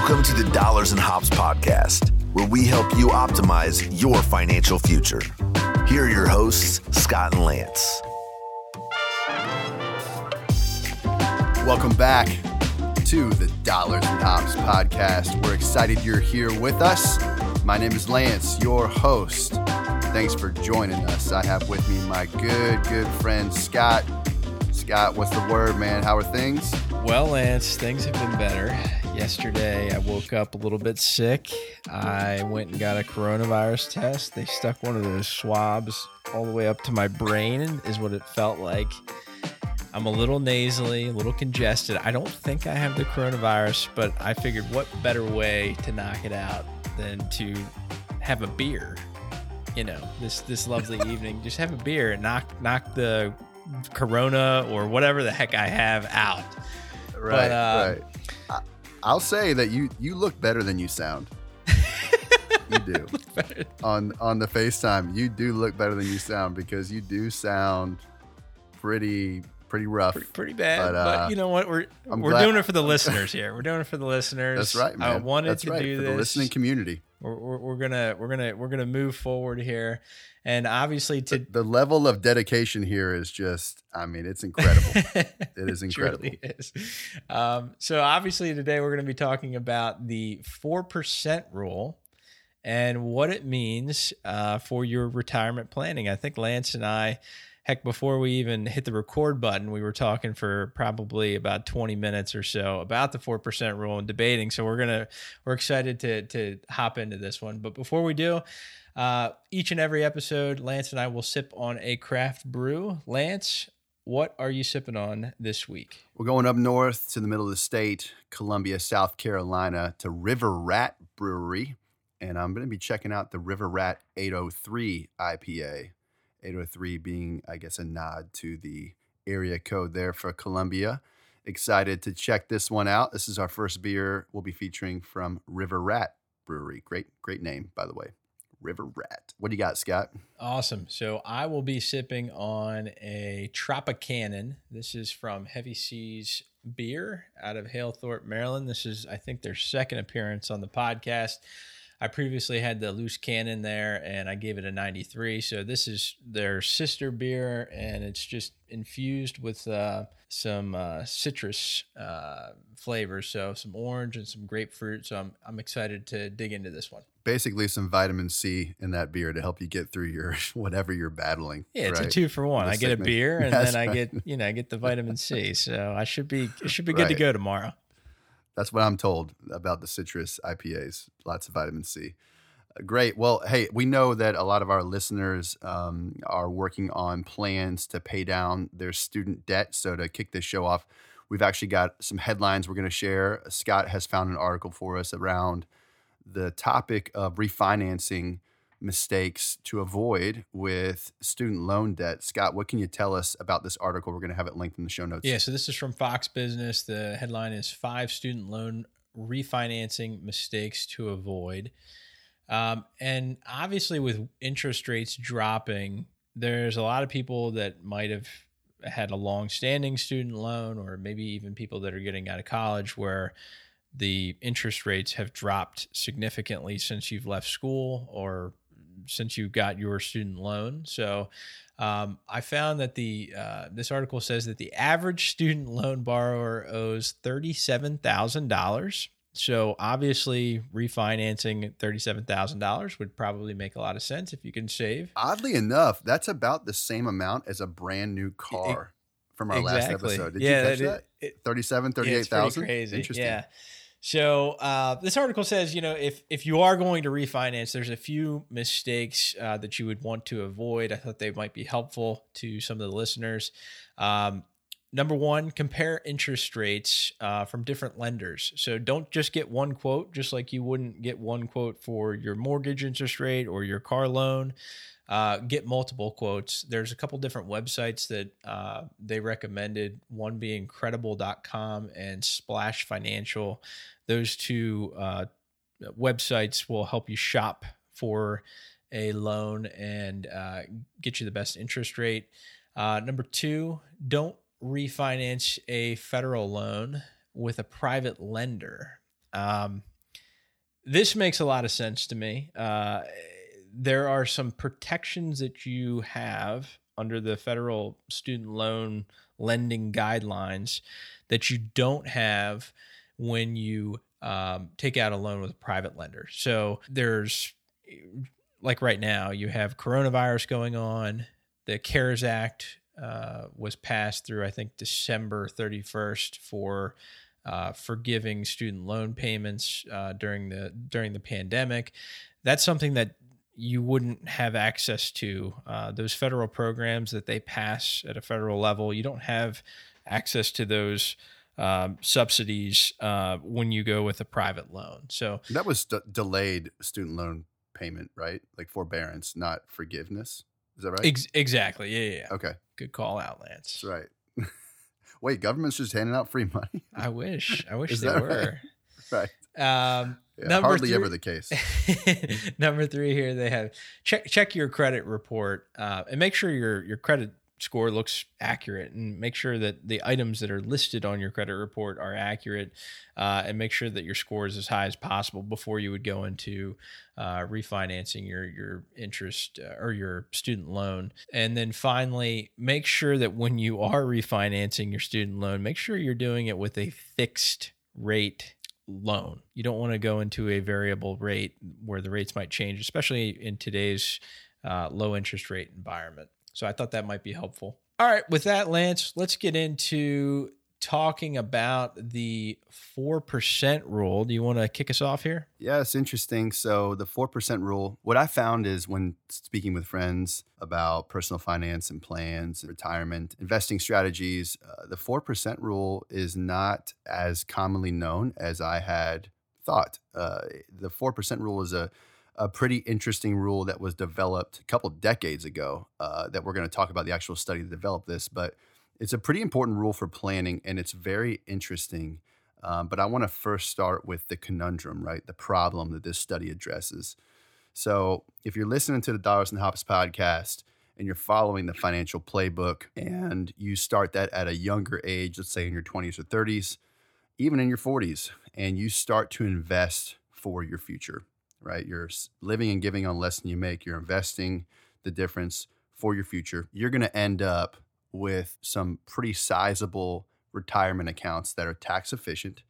Welcome to the Dollars and Hops podcast, where we help you optimize your financial future. Here are your hosts, Scott and Lance. Welcome back to the Dollars and Hops podcast. We're excited you're here with us. My name is Lance, your host. Thanks for joining us. I have with me my good, good friend Scott. Scott, what's the word, man? How are things? Well, Lance, things have been better. Yesterday, I woke up a little bit sick. I went and got a coronavirus test. They stuck one of those swabs all the way up to my brain, is what it felt like. I'm a little nasally, a little congested. I don't think I have the coronavirus, but I figured what better way to knock it out than to have a beer. You know, this this lovely evening, just have a beer and knock knock the corona or whatever the heck I have out. Right, but, uh, right. I, will say that you you look better than you sound. you do on on the FaceTime. You do look better than you sound because you do sound pretty pretty rough, pretty, pretty bad. But, uh, but, you know what? We're I'm we're glad. doing it for the listeners here. We're doing it for the listeners. That's right, man. I wanted That's to right, do for this. the listening community. We're, we're, we're, gonna we're gonna we're gonna move forward here, and obviously to the, the level of dedication here is just. I mean, it's incredible. it is incredible. It really is. Um, so obviously today we're going to be talking about the four percent rule and what it means uh, for your retirement planning. I think Lance and I heck before we even hit the record button we were talking for probably about 20 minutes or so about the 4% rule and debating so we're gonna we're excited to to hop into this one but before we do uh, each and every episode lance and i will sip on a craft brew lance what are you sipping on this week we're going up north to the middle of the state columbia south carolina to river rat brewery and i'm going to be checking out the river rat 803 ipa 803 being, I guess, a nod to the area code there for Columbia. Excited to check this one out. This is our first beer we'll be featuring from River Rat Brewery. Great, great name, by the way. River Rat. What do you got, Scott? Awesome. So I will be sipping on a TropiCannon. This is from Heavy Seas Beer out of Halethorpe, Maryland. This is, I think, their second appearance on the podcast. I previously had the loose cannon there and I gave it a 93. So this is their sister beer and it's just infused with uh, some uh, citrus uh, flavors. So some orange and some grapefruit. So I'm, I'm excited to dig into this one. Basically, some vitamin C in that beer to help you get through your whatever you're battling. Yeah, it's right? a two for one. The I get a beer and then I get you know I get the vitamin C. So I should be it should be good right. to go tomorrow. That's what I'm told about the citrus IPAs. Lots of vitamin C. Uh, great. Well, hey, we know that a lot of our listeners um, are working on plans to pay down their student debt. So, to kick this show off, we've actually got some headlines we're going to share. Scott has found an article for us around the topic of refinancing mistakes to avoid with student loan debt. Scott, what can you tell us about this article? We're going to have it linked in the show notes. Yeah, so this is from Fox Business. The headline is Five Student Loan Refinancing Mistakes to Avoid. Um, and obviously, with interest rates dropping, there's a lot of people that might have had a long standing student loan, or maybe even people that are getting out of college where the interest rates have dropped significantly since you've left school or since you got your student loan. So um, I found that the uh, this article says that the average student loan borrower owes thirty seven thousand dollars. So obviously, refinancing thirty-seven thousand dollars would probably make a lot of sense if you can save. Oddly enough, that's about the same amount as a brand new car it, from our exactly. last episode. Did yeah, you catch that? It, 37, 38,000? Yeah, crazy. Interesting. Yeah. So uh, this article says, you know, if if you are going to refinance, there's a few mistakes uh, that you would want to avoid. I thought they might be helpful to some of the listeners. Um, number one, compare interest rates uh, from different lenders. So don't just get one quote, just like you wouldn't get one quote for your mortgage interest rate or your car loan uh, get multiple quotes. There's a couple different websites that uh, they recommended, one being credible.com and Splash Financial. Those two uh, websites will help you shop for a loan and uh, get you the best interest rate. Uh, number two, don't refinance a federal loan with a private lender. Um, this makes a lot of sense to me. There are some protections that you have under the federal student loan lending guidelines that you don't have when you um, take out a loan with a private lender. So there's like right now, you have coronavirus going on. The CARES Act uh, was passed through, I think, December 31st for uh, forgiving student loan payments uh, during the during the pandemic. That's something that you wouldn't have access to. Uh, those federal programs that they pass at a federal level, you don't have access to those um, subsidies uh, when you go with a private loan. So that was d- delayed student loan payment, right? Like forbearance, not forgiveness. Is that right? Ex- exactly. Yeah, yeah, yeah. Okay. Good call out, Lance. That's right. Wait, government's just handing out free money? I wish. I wish they were. Right. Um, yeah, hardly three, ever the case. number three here, they have check check your credit report uh, and make sure your your credit score looks accurate and make sure that the items that are listed on your credit report are accurate uh, and make sure that your score is as high as possible before you would go into uh, refinancing your your interest uh, or your student loan and then finally make sure that when you are refinancing your student loan make sure you're doing it with a fixed rate loan. You don't want to go into a variable rate where the rates might change, especially in today's uh, low interest rate environment. So I thought that might be helpful. All right, with that, Lance, let's get into talking about the 4% rule. Do you want to kick us off here? Yeah, it's interesting. So, the 4% rule, what I found is when speaking with friends about personal finance and plans, retirement, investing strategies, uh, the 4% rule is not as commonly known as I had thought. Uh, the 4% rule is a a pretty interesting rule that was developed a couple decades ago uh, that we're going to talk about the actual study that developed this but it's a pretty important rule for planning and it's very interesting um, but i want to first start with the conundrum right the problem that this study addresses so if you're listening to the dollars and hops podcast and you're following the financial playbook and you start that at a younger age let's say in your 20s or 30s even in your 40s and you start to invest for your future right? You're living and giving on less than you make. You're investing the difference for your future. You're going to end up with some pretty sizable retirement accounts that are tax efficient,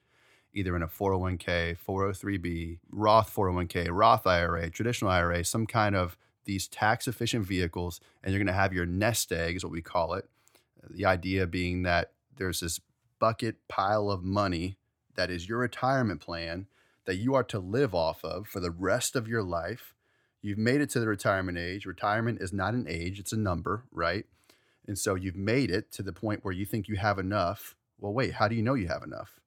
either in a 401k, 403b, Roth 401k, Roth IRA, traditional IRA, some kind of these tax efficient vehicles. And you're going to have your nest egg, is what we call it. The idea being that there's this bucket pile of money that is your retirement plan that you are to live off of for the rest of your life. You've made it to the retirement age. Retirement is not an age, it's a number, right? And so you've made it to the point where you think you have enough. Well, wait, how do you know you have enough?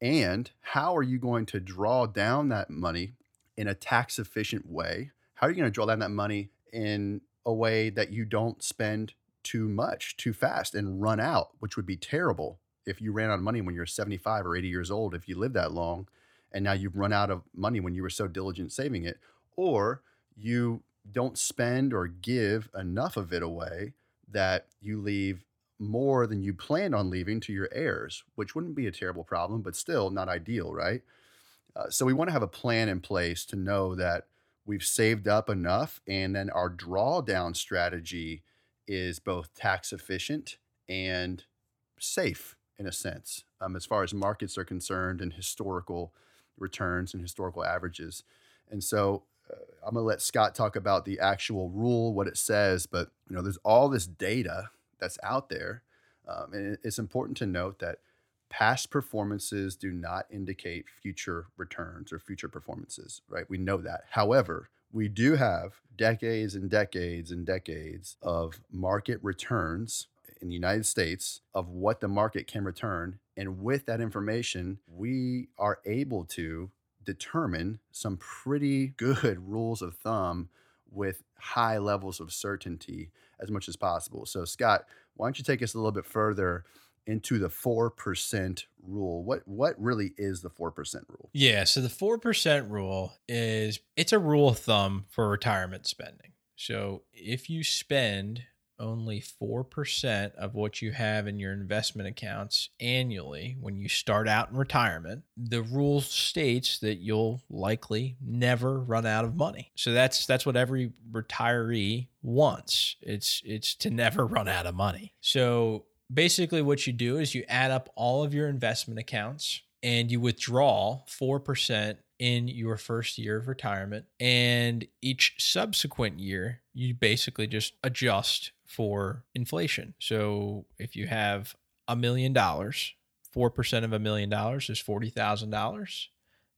And how are you going to draw down that money in a tax efficient way? How are you going to draw down that money in a way that you don't spend too much too fast and run out, which would be terrible if you ran out of money when you're 75 or 80 years old, if you live that long and now you've run out of money when you were so diligent saving it, or you don't spend or give enough of it away that you leave more than you planned on leaving to your heirs, which wouldn't be a terrible problem, but still not ideal, right? Uh, so we want to have a plan in place to know that we've saved up enough and then our drawdown strategy is both tax efficient and safe in a sense um, as far as markets are concerned and historical returns and historical averages. And so I'm going to let Scott talk about the actual rule, what it says, but you know, there's all this data that's out there. Um, and it's important to note that past performances do not indicate future returns or future performances, right? We know that. However, we do have decades and decades and decades of market returns in the United States of what the market can return. And with that information, we are able to determine some pretty good rules of thumb with high levels of certainty as much as possible. So, Scott, why don't you take us a little bit further into the 4% rule? What what really is the 4% rule? Yeah, so the 4% rule is it's a rule of thumb for retirement spending. So, if you spend only 4% of what you have in your investment accounts annually when you start out in retirement, the rule states that you'll likely never run out of money. So that's that's what every retiree wants. It's it's to never run out of money. So basically what you do is you add up all of your investment accounts and you withdraw 4% in your first year of retirement. And each subsequent year, you basically just adjust for inflation. So if you have a million dollars, 4% of a million dollars is $40,000.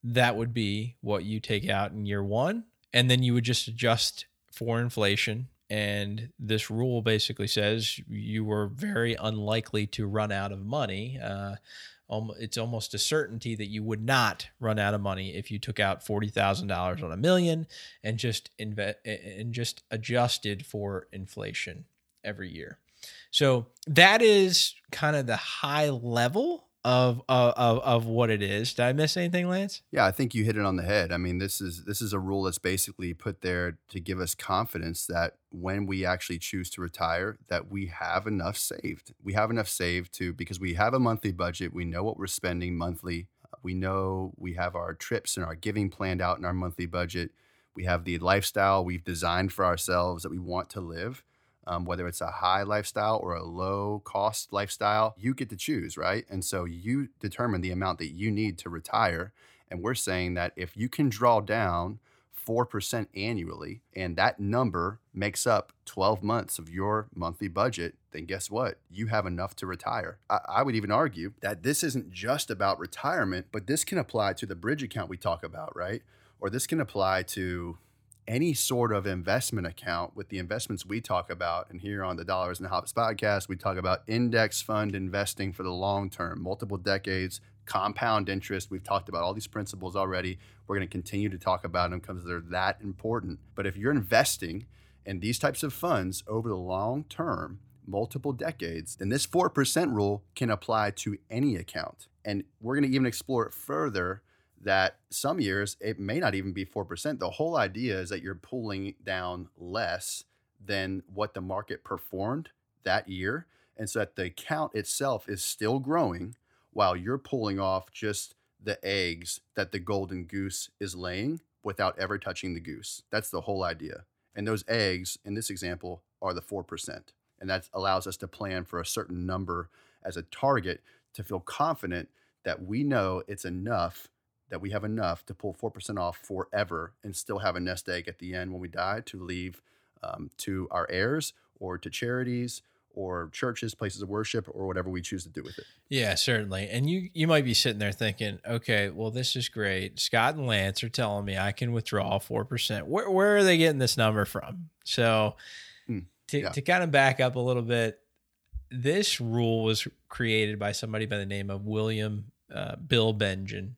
That would be what you take out in year one. And then you would just adjust for inflation. And this rule basically says you were very unlikely to run out of money. Uh, it's almost a certainty that you would not run out of money if you took out forty thousand dollars on a million and just and just adjusted for inflation every year. So that is kind of the high level of, of of what it is. Did I miss anything, Lance? Yeah, I think you hit it on the head. I mean, this is this is a rule that's basically put there to give us confidence that when we actually choose to retire, that we have enough saved. We have enough saved to because we have a monthly budget. We know what we're spending monthly. We know we have our trips and our giving planned out in our monthly budget. We have the lifestyle we've designed for ourselves that we want to live um, whether it's a high lifestyle or a low cost lifestyle, you get to choose, right? And so you determine the amount that you need to retire. And we're saying that if you can draw down 4% annually and that number makes up 12 months of your monthly budget, then guess what? You have enough to retire. I, I, would even argue that this isn't just about retirement, but this can apply to the bridge account we talk about, right? Or this can apply to any sort of investment account with the investments we talk about. And here on the Dollars and Hops podcast, we talk about index fund investing for the long term, multiple decades, compound interest. We've talked about all these principles already. We're going to continue to talk about them because they're that important. But if you're investing in these types of funds over the long term, multiple decades, then this 4% rule can apply to any account. And we're going to even explore it further that some years it may not even be 4%. The whole idea is that you're pulling down less than what the market performed that year. And so that the account itself is still growing while you're pulling off just the eggs that the golden goose is laying without ever touching the goose. That's the whole idea. And those eggs in this example are the 4%. And that allows us to plan for a certain number as a target to feel confident that we know it's enough that we have enough to pull 4% off forever and still have a nest egg at the end when we die to leave um, to our heirs or to charities or churches, places of worship, or whatever we choose to do with it. Yeah, certainly. And you you might be sitting there thinking, okay, well, this is great. Scott and Lance are telling me I can withdraw four percent. Where where are they getting this number from? So mm, to, yeah. to kind of back up a little bit, this rule was created by somebody by the name of William uh, Bill Bengen.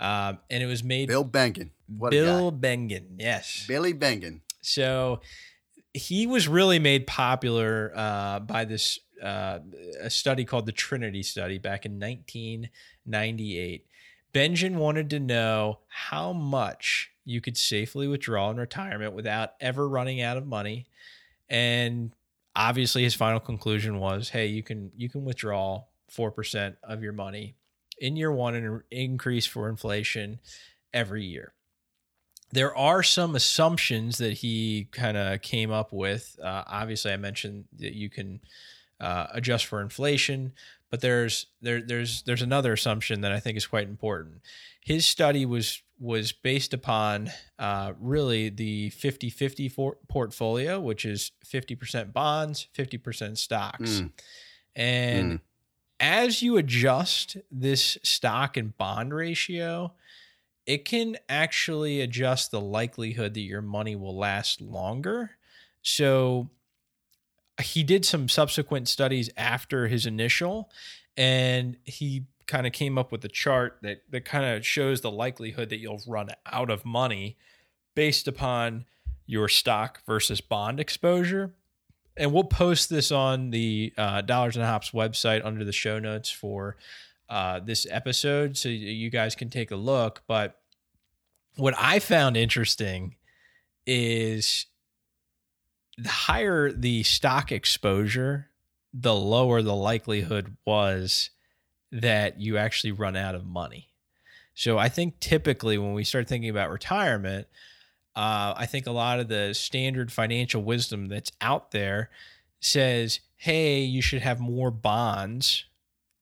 Um, and it was made Bill Bengen. What Bill Bengen, yes. Billy Bengen. So he was really made popular uh, by this uh, a study called the Trinity Study back in 1998. Bengen wanted to know how much you could safely withdraw in retirement without ever running out of money, and obviously his final conclusion was, "Hey, you can you can withdraw four percent of your money in year one and increase for inflation every year. There are some assumptions that he kind of came up with. Uh, obviously, I mentioned that you can uh, adjust for inflation, but there's there there's there's another assumption that I think is quite important. His study was was based upon uh, really the 50-50 for- portfolio, which is 50% bonds, 50% stocks. Mm. And mm as you adjust this stock and bond ratio, it can actually adjust the likelihood that your money will last longer. So he did some subsequent studies after his initial, and he kind of came up with a chart that, that kind of shows the likelihood that you'll run out of money based upon your stock versus bond exposure and we'll post this on the uh, Dollars and Hops website under the show notes for uh, this episode, so you guys can take a look. But what I found interesting is the higher the stock exposure, the lower the likelihood was that you actually run out of money. So I think typically when we start thinking about retirement, uh, I think a lot of the standard financial wisdom that's out there says, hey, you should have more bonds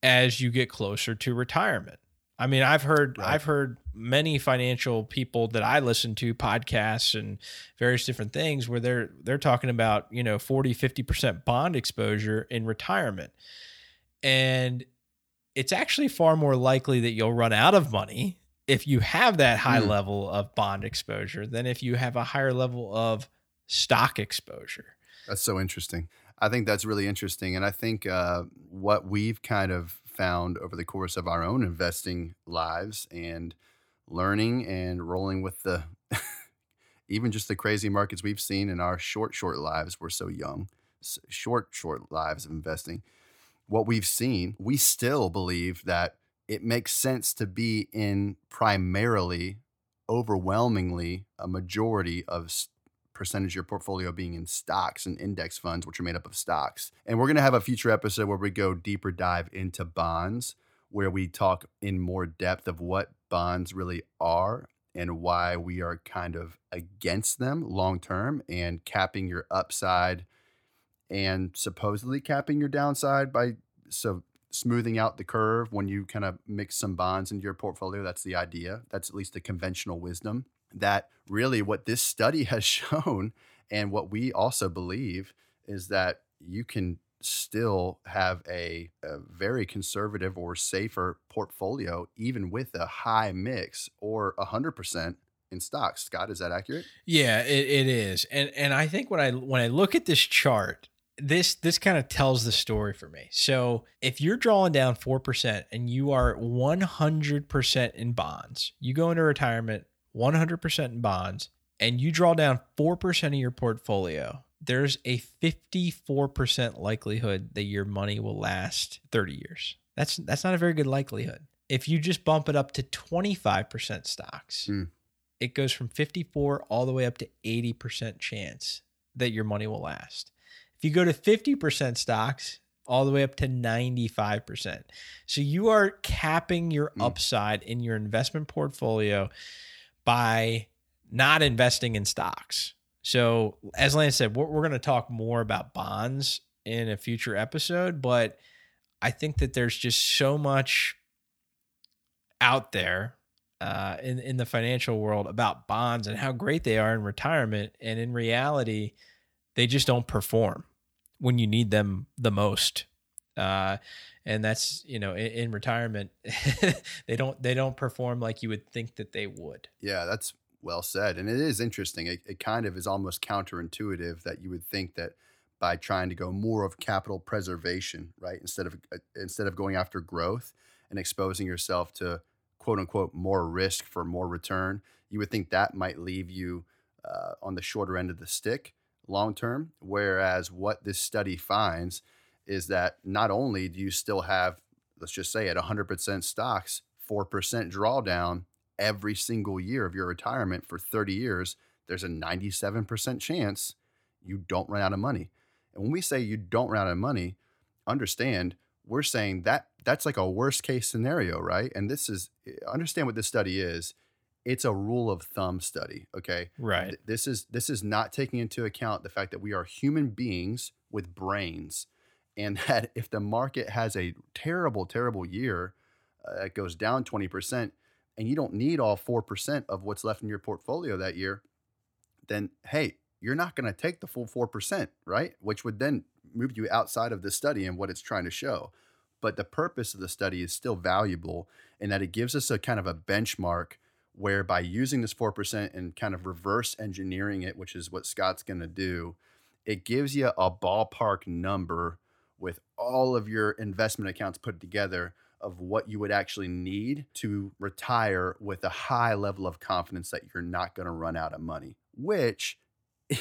as you get closer to retirement. I mean, I've heard right. I've heard many financial people that I listen to podcasts and various different things where they're they're talking about, you know, 40, 50% bond exposure in retirement. And it's actually far more likely that you'll run out of money if you have that high mm. level of bond exposure than if you have a higher level of stock exposure. That's so interesting. I think that's really interesting. And I think uh, what we've kind of found over the course of our own investing lives and learning and rolling with the even just the crazy markets we've seen in our short short lives we're so young short short lives of investing what we've seen we still believe that it makes sense to be in primarily overwhelmingly a majority of percentage of your portfolio being in stocks and index funds, which are made up of stocks. And we're going to have a future episode where we go deeper dive into bonds, where we talk in more depth of what bonds really are and why we are kind of against them long term and capping your upside and supposedly capping your downside by so smoothing out the curve when you kind of mix some bonds into your portfolio that's the idea. That's at least the conventional wisdom that really what this study has shown and what we also believe is that you can still have a, a, very conservative or safer portfolio even with a high mix or 100% in stocks. Scott is that accurate? Yeah it, it is. And and i think when i when i look at this chart this this kind of tells the story for me so if you're drawing down 4% and you are 100% in bonds you go into retirement 100% in bonds, and you draw down 4% of your portfolio, there's a 54% likelihood that your money will last 30 years. That's that's not a very good likelihood. If you just bump it up to 25% stocks, mm. it goes from 54 all the way up to 80% chance that your money will last. If you go to 50% stocks, all the way up to 95%. So you are capping your mm. upside in your investment portfolio by not investing in stocks. So, as Lance said, we're, we're going to talk more about bonds in a future episode, but I think that there's just so much out there uh, in in the financial world about bonds and how great they are in retirement, and in reality, they just don't perform when you need them the most. Uh, and that's you know in, in retirement they don't they don't perform like you would think that they would. Yeah that's well said and it is interesting. It, it kind of is almost counterintuitive that you would think that by trying to go more of capital preservation right instead of uh, instead of going after growth and exposing yourself to quote unquote more risk for more return you would think that might leave you uh, on the shorter end of the stick long term whereas what this study finds is that not only do you still have, let's just say at 100% stocks, 4% drawdown every single year of your retirement for 30 years, there's a 97% chance you don't run out of money. And when we say you don't run out of money, understand we're saying that that's like a worst case scenario, right? And this is understand what this study is. It's a rule of thumb study, okay? Right. This is this is not taking into account the fact that we are human beings with brains and that if the market has a terrible, terrible year uh, that goes down 20%, and you don't need all 4% of what's left in your portfolio that year, then hey, you're not going to take the full 4%, right? Which would then move you outside of the study and what it's trying to show. But the purpose of the study is still valuable in that it gives us a kind of a benchmark where by using this 4% and kind of reverse engineering it, which is what Scott's going to do, it gives you a ballpark number with all of your investment accounts put together of what you would actually need to retire with a high level of confidence that you're not going to run out of money, which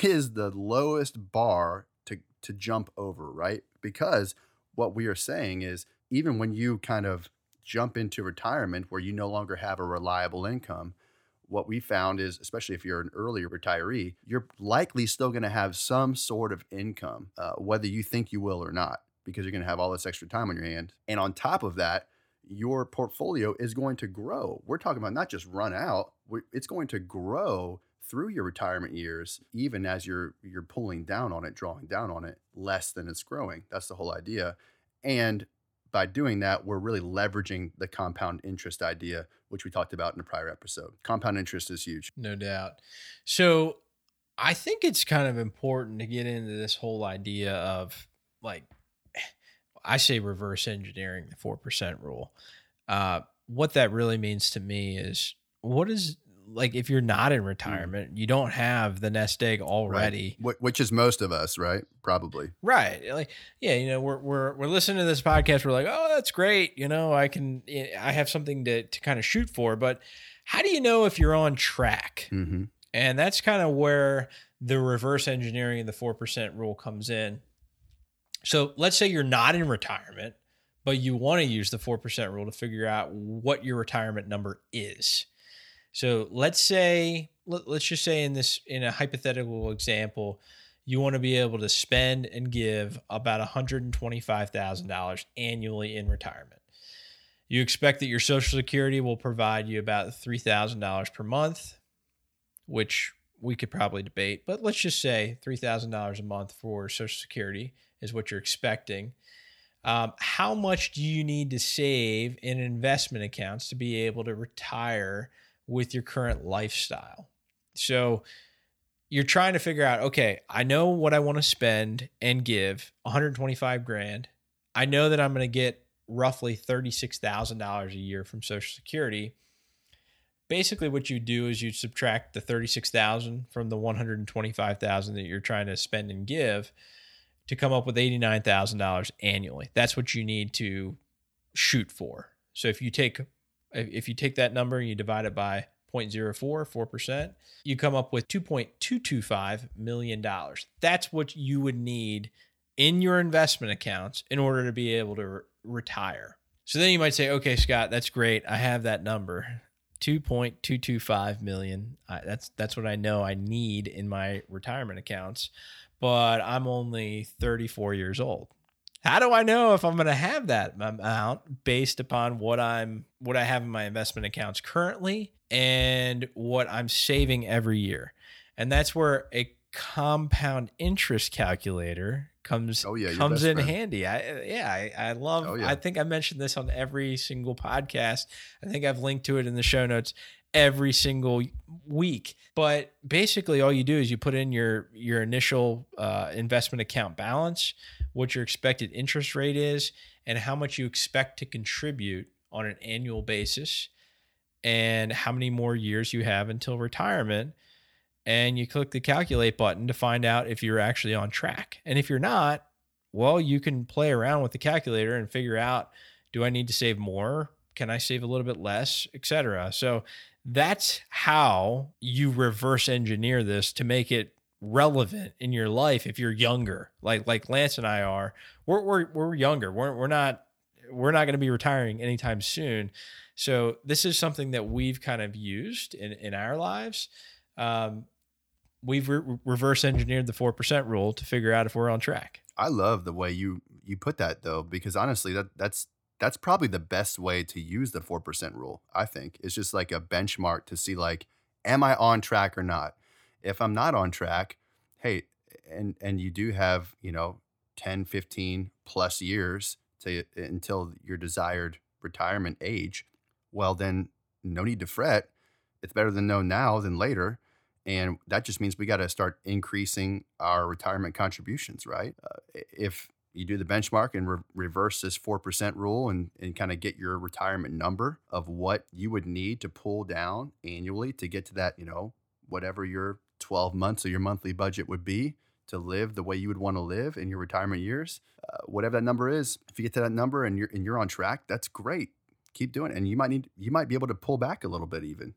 is the lowest bar to, to jump over, right? Because what we are saying is even when you kind of jump into retirement where you no longer have a reliable income, what we found is, especially if you're an early retiree, you're likely still going to have some sort of income, uh, whether you think you will or not, because you're going to have all this extra time on your hand. And on top of that, your portfolio is going to grow. We're talking about not just run out, it's going to grow through your retirement years, even as you're you're pulling down on it, drawing down on it, less than it's growing. That's the whole idea. And by doing that, we're really leveraging the compound interest idea, which we talked about in a prior episode. Compound interest is huge. No doubt. So I think it's kind of important to get into this whole idea of like, I say reverse engineering the 4% rule. Uh, what that really means to me is what is like if you're not in mm. retirement, you don't have the nest egg already, right. which is most of us, right? Probably, right? Like, yeah, you know, we're we're we're listening to this podcast. We're like, oh, that's great. You know, I can, I have something to to kind of shoot for. But how do you know if you're on track? Mm-hmm. And that's kind of where the reverse engineering and the four percent rule comes in. So let's say you're not in retirement, but you want to use the four percent rule to figure out what your retirement number is. So let's say, let, us just say in this, in a hypothetical example, you want to be able to spend and give about $125,000 annually in retirement. You expect that your Social Security will provide you about $3,000 per month, which we could probably debate, but let's just say $3,000 a month for Social Security is what you're expecting. Um, how much do you need to save in investment accounts to be able to retire with your current lifestyle. So you're trying to figure out, okay, I know what I want to spend and give 125 grand. I know that I'm going to get roughly $36,000 a year from Social Security. Basically what you do is you subtract the 36,000 from the 125,000 that you're trying to spend and give to come up with $89,000 annually. That's what you need to shoot for. So if you take if you take that number and you divide it by 0.04, 4%, you come up with $2.225 million. That's what you would need in your investment accounts in order to be able to re- retire. So then you might say, okay, Scott, that's great. I have that number. 2.225 million. I, that's that's what I know I need in my retirement accounts, but I'm only 34 years old how do I know if I'm going to have that amount based upon what I'm what I have in my investment accounts currently and what I'm saving every year? And that's where a compound interest calculator comes oh, yeah, comes in friend. handy. I yeah, I, I love oh, yeah. I think I mentioned this on every single podcast. I think I've linked to it in the show notes every single week. But basically all you do is you put in your your initial uh, investment account balance what your expected interest rate is, and how much you expect to contribute on an annual basis, and how many more years you have until retirement. And you click the calculate button to find out if you're actually on track. And if you're not, well, you can play around with the calculator and figure out do I need to save more? Can I save a little bit less, etc. So that's how you reverse engineer this to make it relevant in your life if you're younger like like lance and i are. We're we're, we're younger. We're, we're not we're not going to be retiring anytime soon. So this is something that we've kind of used in in our lives. Um, we've re- reverse engineered the 4% rule to figure out if we're on track. I love the way you you put that though because honestly that that's that's probably the best way to use the 4% rule i think. It's just like a benchmark to see like am i on track or not if I'm not on track, hey, and and you do have, you know, 10, 15 plus years to until your desired retirement age, well then no need to fret. It's better than know now than later. And that just means we got to start increasing our retirement contributions, right? Uh, if you do the benchmark and re- reverse this 4% rule and, and kind of get your retirement number of what you would need to pull down annually to get to that, you know, whatever your 12 months of your monthly budget would be to live the way you would want to live in your retirement years, uh, whatever that number is, if you get to that number and you're and you're on track, that's great. Keep doing it, and you might need you might be able to pull back a little bit even.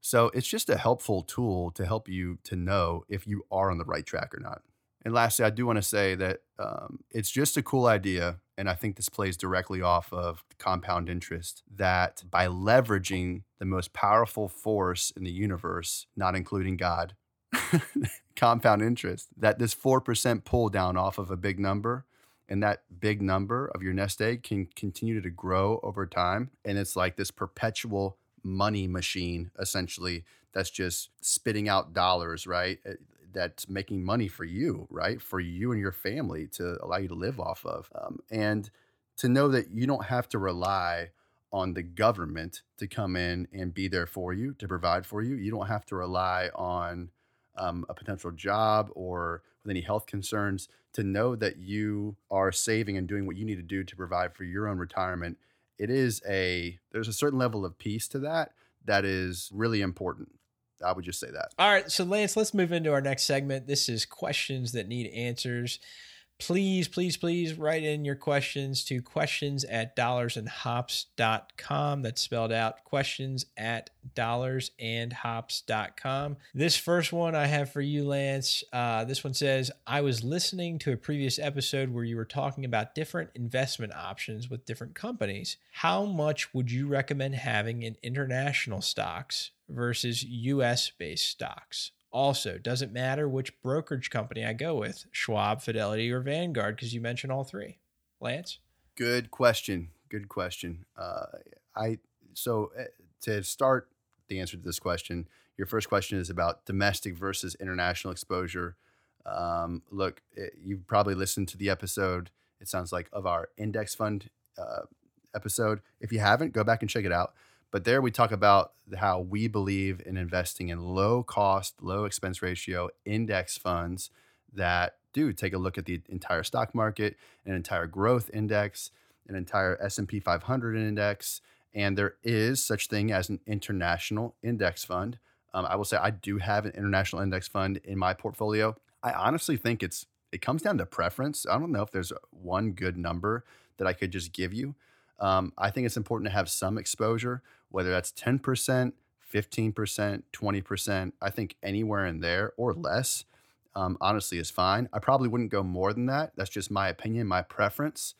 So it's just a helpful tool to help you to know if you are on the right track or not. And lastly, I do want to say that um, it's just a cool idea. And I think this plays directly off of compound interest that by leveraging the most powerful force in the universe, not including God, compound interest, that this 4% pull down off of a big number and that big number of your nest egg can continue to grow over time. And it's like this perpetual money machine, essentially, that's just spitting out dollars, right? Eh, that's making money for you, right? For you and your family to allow you to live off of. Um, and to know that you don't have to rely on the government to come in and be there for you, to provide for you. You don't have to rely on um, a potential job or with any health concerns to know that you are saving and doing what you need to do to provide for your own retirement. It is a, there's a certain level of peace to that that is really important. I would just say that. All right. So, Lance, let's move into our next segment. This is questions that need answers please, please, please write in your questions to questions at dollarsandhops.com. That's spelled out questions at dollarsandhops.com. This first one I have for you, Lance. Uh, this one says I was listening to a previous episode where you were talking about different investment options with different companies. How much would you recommend having in international stocks versus US based stocks? Also, doesn't matter which brokerage company I go with, Schwab, Fidelity, or Vanguard, because you mentioned all three. Lance? Good question. Good question. Uh, I so uh, to start the answer to this question, your first question is about domestic versus international exposure. Um, look, it, eh, you've probably listened to the episode. It sounds like of our index fund uh, episode. If you haven't, go back and check it out. But there we talk about how we believe in investing in low cost, low expense ratio index funds that do take a look at the entire stock market, an entire growth index, an entire S&P 500 index, and there is such thing as an international index fund. Um, I will say I do have an international index fund in my portfolio. I honestly think it's it comes down to preference. I don't know if there's one good number that I could just give you. Um, I think it's important to have some exposure whether that's 10%, 15%, 20%. I think anywhere in there or less, um, honestly, is fine. I probably wouldn't go more than that. That's just my opinion, my preference.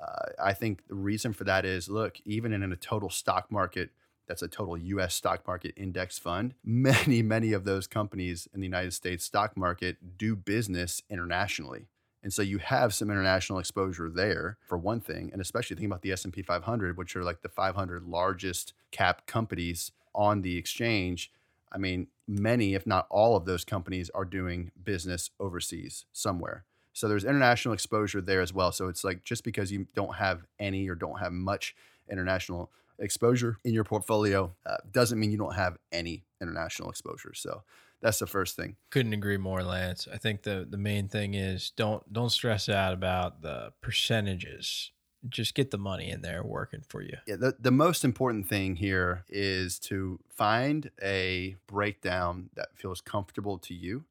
Uh, I think the reason for that is look, even in a total stock market, that's a total US stock market index fund, many, many of those companies in the United States stock market do business internationally. And so you have some international exposure there for one thing, and especially thinking about the S&P 500, which are like the 500 largest cap companies on the exchange. I mean, many, if not all of those companies are doing business overseas somewhere. So there's international exposure there as well. So it's like just because you don't have any or don't have much international exposure in your portfolio uh, doesn't mean you don't have any international exposure. So that's the first thing. Couldn't agree more, Lance. I think the the main thing is don't don't stress out about the percentages. Just get the money in there working for you. Yeah, the, the most important thing here is to find a breakdown that feels comfortable to you.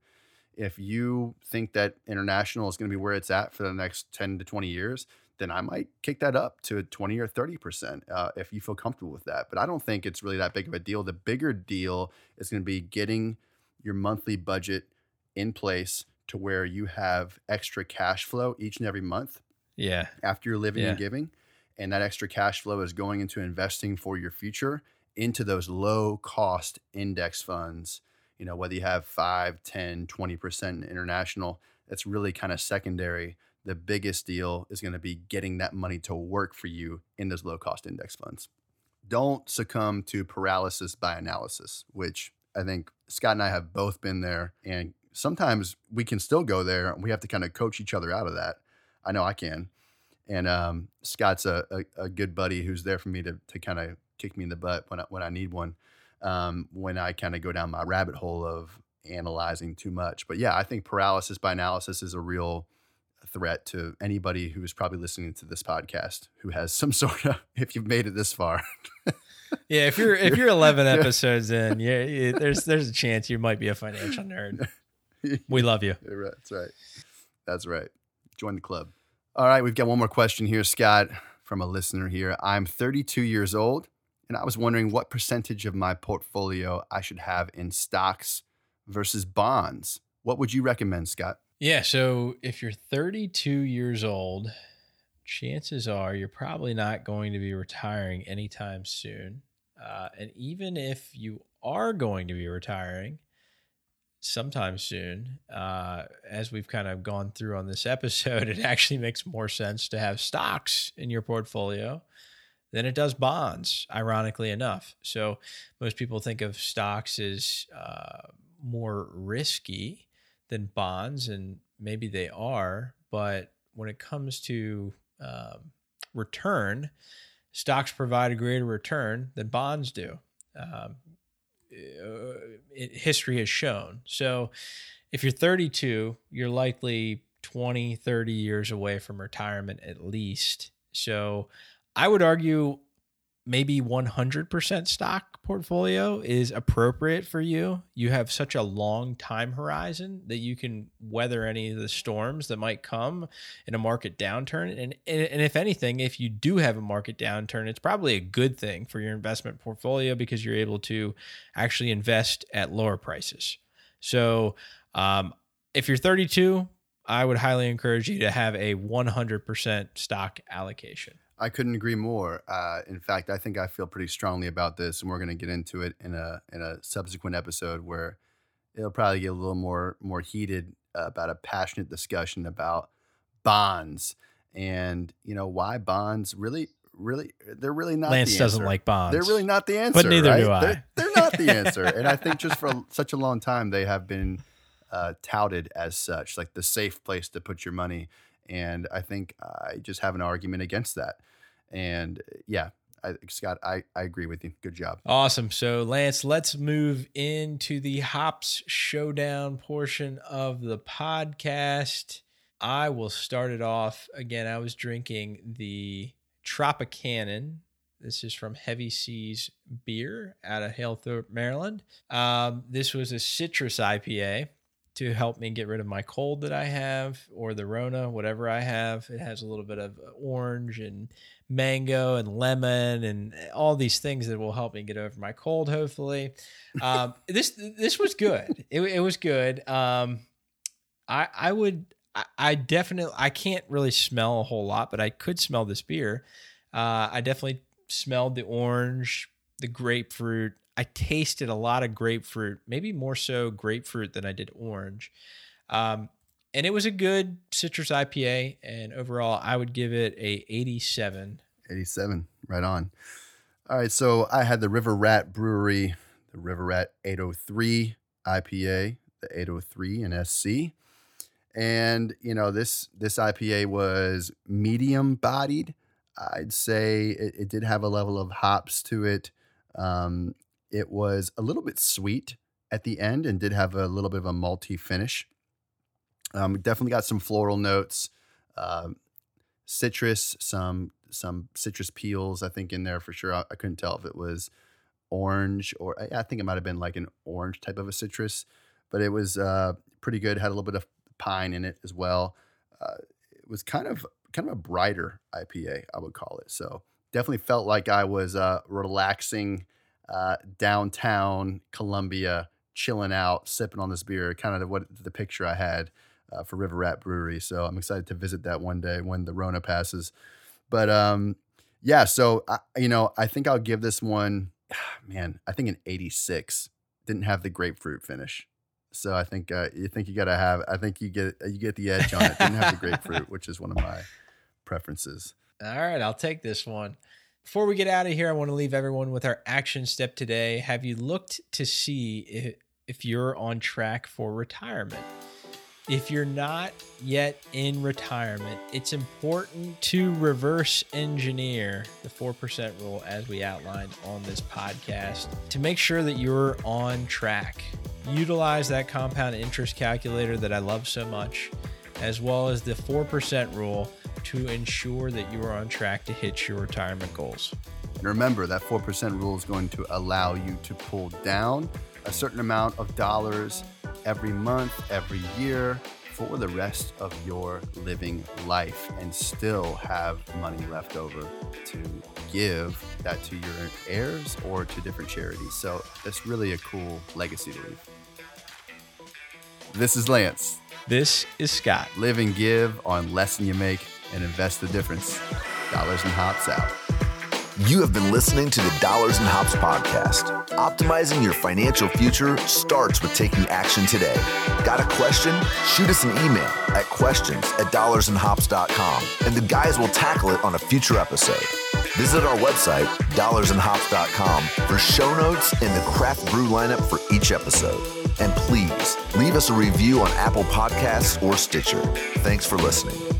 If you think that international is going to be where it's at for the next 10 to 20 years, then I might kick that up to 20 or 30% uh, if you feel comfortable with that. But I don't think it's really that big of a deal. The bigger deal is going to be getting your monthly budget in place to where you have extra cash flow each and every month. Yeah. After you're living yeah. and giving. And that extra cash flow is going into investing for your future into those low cost index funds. You know, whether you have 5, 10, 20% international, that's really kind of secondary. The biggest deal is going to be getting that money to work for you in those low cost index funds. Don't succumb to paralysis by analysis, which I think Scott and I have both been there, and sometimes we can still go there. And We have to kind of coach each other out of that. I know I can. And um, Scott's a, a, a, good buddy who's there for me to, to kind of kick me in the butt when I, when I need one, um, when I kind of go down my rabbit hole of analyzing too much. But yeah, I think paralysis by analysis is a real threat to anybody who is probably listening to this podcast who has some sort of, if you've made it this far. yeah, if you're if you're 11 episodes in, yeah, there's there's a chance you might be a financial nerd. We love you. That's right. That's right. Join the club. All right, we've got one more question here, Scott, from a listener here. I'm 32 years old, and I was wondering what percentage of my portfolio I should have in stocks versus bonds What would you recommend, Scott? Yeah. So if you're 32 years old, chances are you're probably not going to be retiring anytime soon. Uh, and even if you are going to be retiring sometime soon, uh, as we've kind of gone through on this episode, it actually makes more sense to have stocks in your portfolio than it does bonds, ironically enough. So most people think of stocks as uh, more risky than bonds, and maybe they are. But when it comes to um, return, stocks provide a greater return than bonds do. Um, it, history has shown. So if you're 32, you're likely 20, 30 years away from retirement at least. So I would argue maybe 100% stock portfolio is appropriate for you. You have such a long time horizon that you can weather any of the storms that might come in a market downturn. And, and if anything, if you do have a market downturn, it's probably a good thing for your investment portfolio because you're able to actually invest at lower prices. So, um, if you're 32, I would highly encourage you to have a 100% stock allocation. I couldn't agree more. Uh, in fact, I think I feel pretty strongly about this, and we're going to get into it in a in a subsequent episode where it'll probably get a little more more heated about a passionate discussion about bonds and you know why bonds really really they're really not Lance doesn't like bonds. They're really not the answer. But neither right? do I. They're, they're not the answer. and I think just for such a long time they have been uh, touted as such, like the safe place to put your money. And I think I just have an argument against that. And yeah, I, Scott, I, I agree with you. Good job. Awesome. So, Lance, let's move into the hops showdown portion of the podcast. I will start it off. Again, I was drinking the TropiCannon. This is from Heavy Seas Beer out of Halethorpe, Maryland. Um, this was a citrus IPA to help me get rid of my cold that I have or the Rona, whatever I have. It has a little bit of orange and mango and lemon and all these things that will help me get over my cold. Hopefully, um, this this was good. It, it was good. Um, I I would I, I, definitely I can't really smell a whole lot, but I could smell this beer. Uh, I definitely smelled the orange, the grapefruit. I tasted a lot of grapefruit, maybe more so grapefruit than I did orange. Um, and it was a good citrus IPA. And overall, I would give it a 87. 87, right on. All right, so I had the River Rat Brewery, the River Rat 803 IPA, the 803 in SC. And you know this this IPA was medium bodied. I'd say it, it did have a level of hops to it. Um, it was a little bit sweet at the end and did have a little bit of a malty finish. Um, definitely got some floral notes, uh, citrus, some some citrus peels. I think in there for sure. I, I couldn't tell if it was orange or I, I think it might have been like an orange type of a citrus, but it was uh, pretty good. Had a little bit of pine in it as well. Uh, it was kind of kind of a brighter IPA, I would call it. So definitely felt like I was uh, relaxing uh, downtown Columbia, chilling out, sipping on this beer. Kind of what the picture I had uh, for River Rat Brewery. So I'm excited to visit that one day when the Rona passes. But um, yeah, so I, you know, I think I'll give this one, man, I think an 86. Didn't have the grapefruit finish. So I think uh, you think you gotta have. I think you get you get the edge on it. Didn't have the grapefruit, which is one of my preferences. All right, I'll take this one. Before we get out of here, I want to leave everyone with our action step today. Have you looked to see if, if you're on track for retirement? If you're not yet in retirement, it's important to reverse engineer the 4% rule as we outlined on this podcast to make sure that you're on track. Utilize that compound interest calculator that I love so much, as well as the 4% rule to ensure that you are on track to hit your retirement goals. And remember, that 4% rule is going to allow you to pull down a certain amount of dollars every month, every year for the rest of your living life and still have money left over to give that to your heirs or to different charities. So that's really a cool legacy to leave. This is Lance. This is Scott. Live and give on Lesson you make and invest the difference. Dollars and hops out. You have been listening to the Dollars and Hops podcast. Optimizing your financial future starts with taking action today. Got a question? Shoot us an email at questions at dollarsandhops.com and the guys will tackle it on a future episode. Visit our website, dollarsandhops.com, for show notes and the craft brew lineup for each episode. And please leave us a review on Apple Podcasts or Stitcher. Thanks for listening.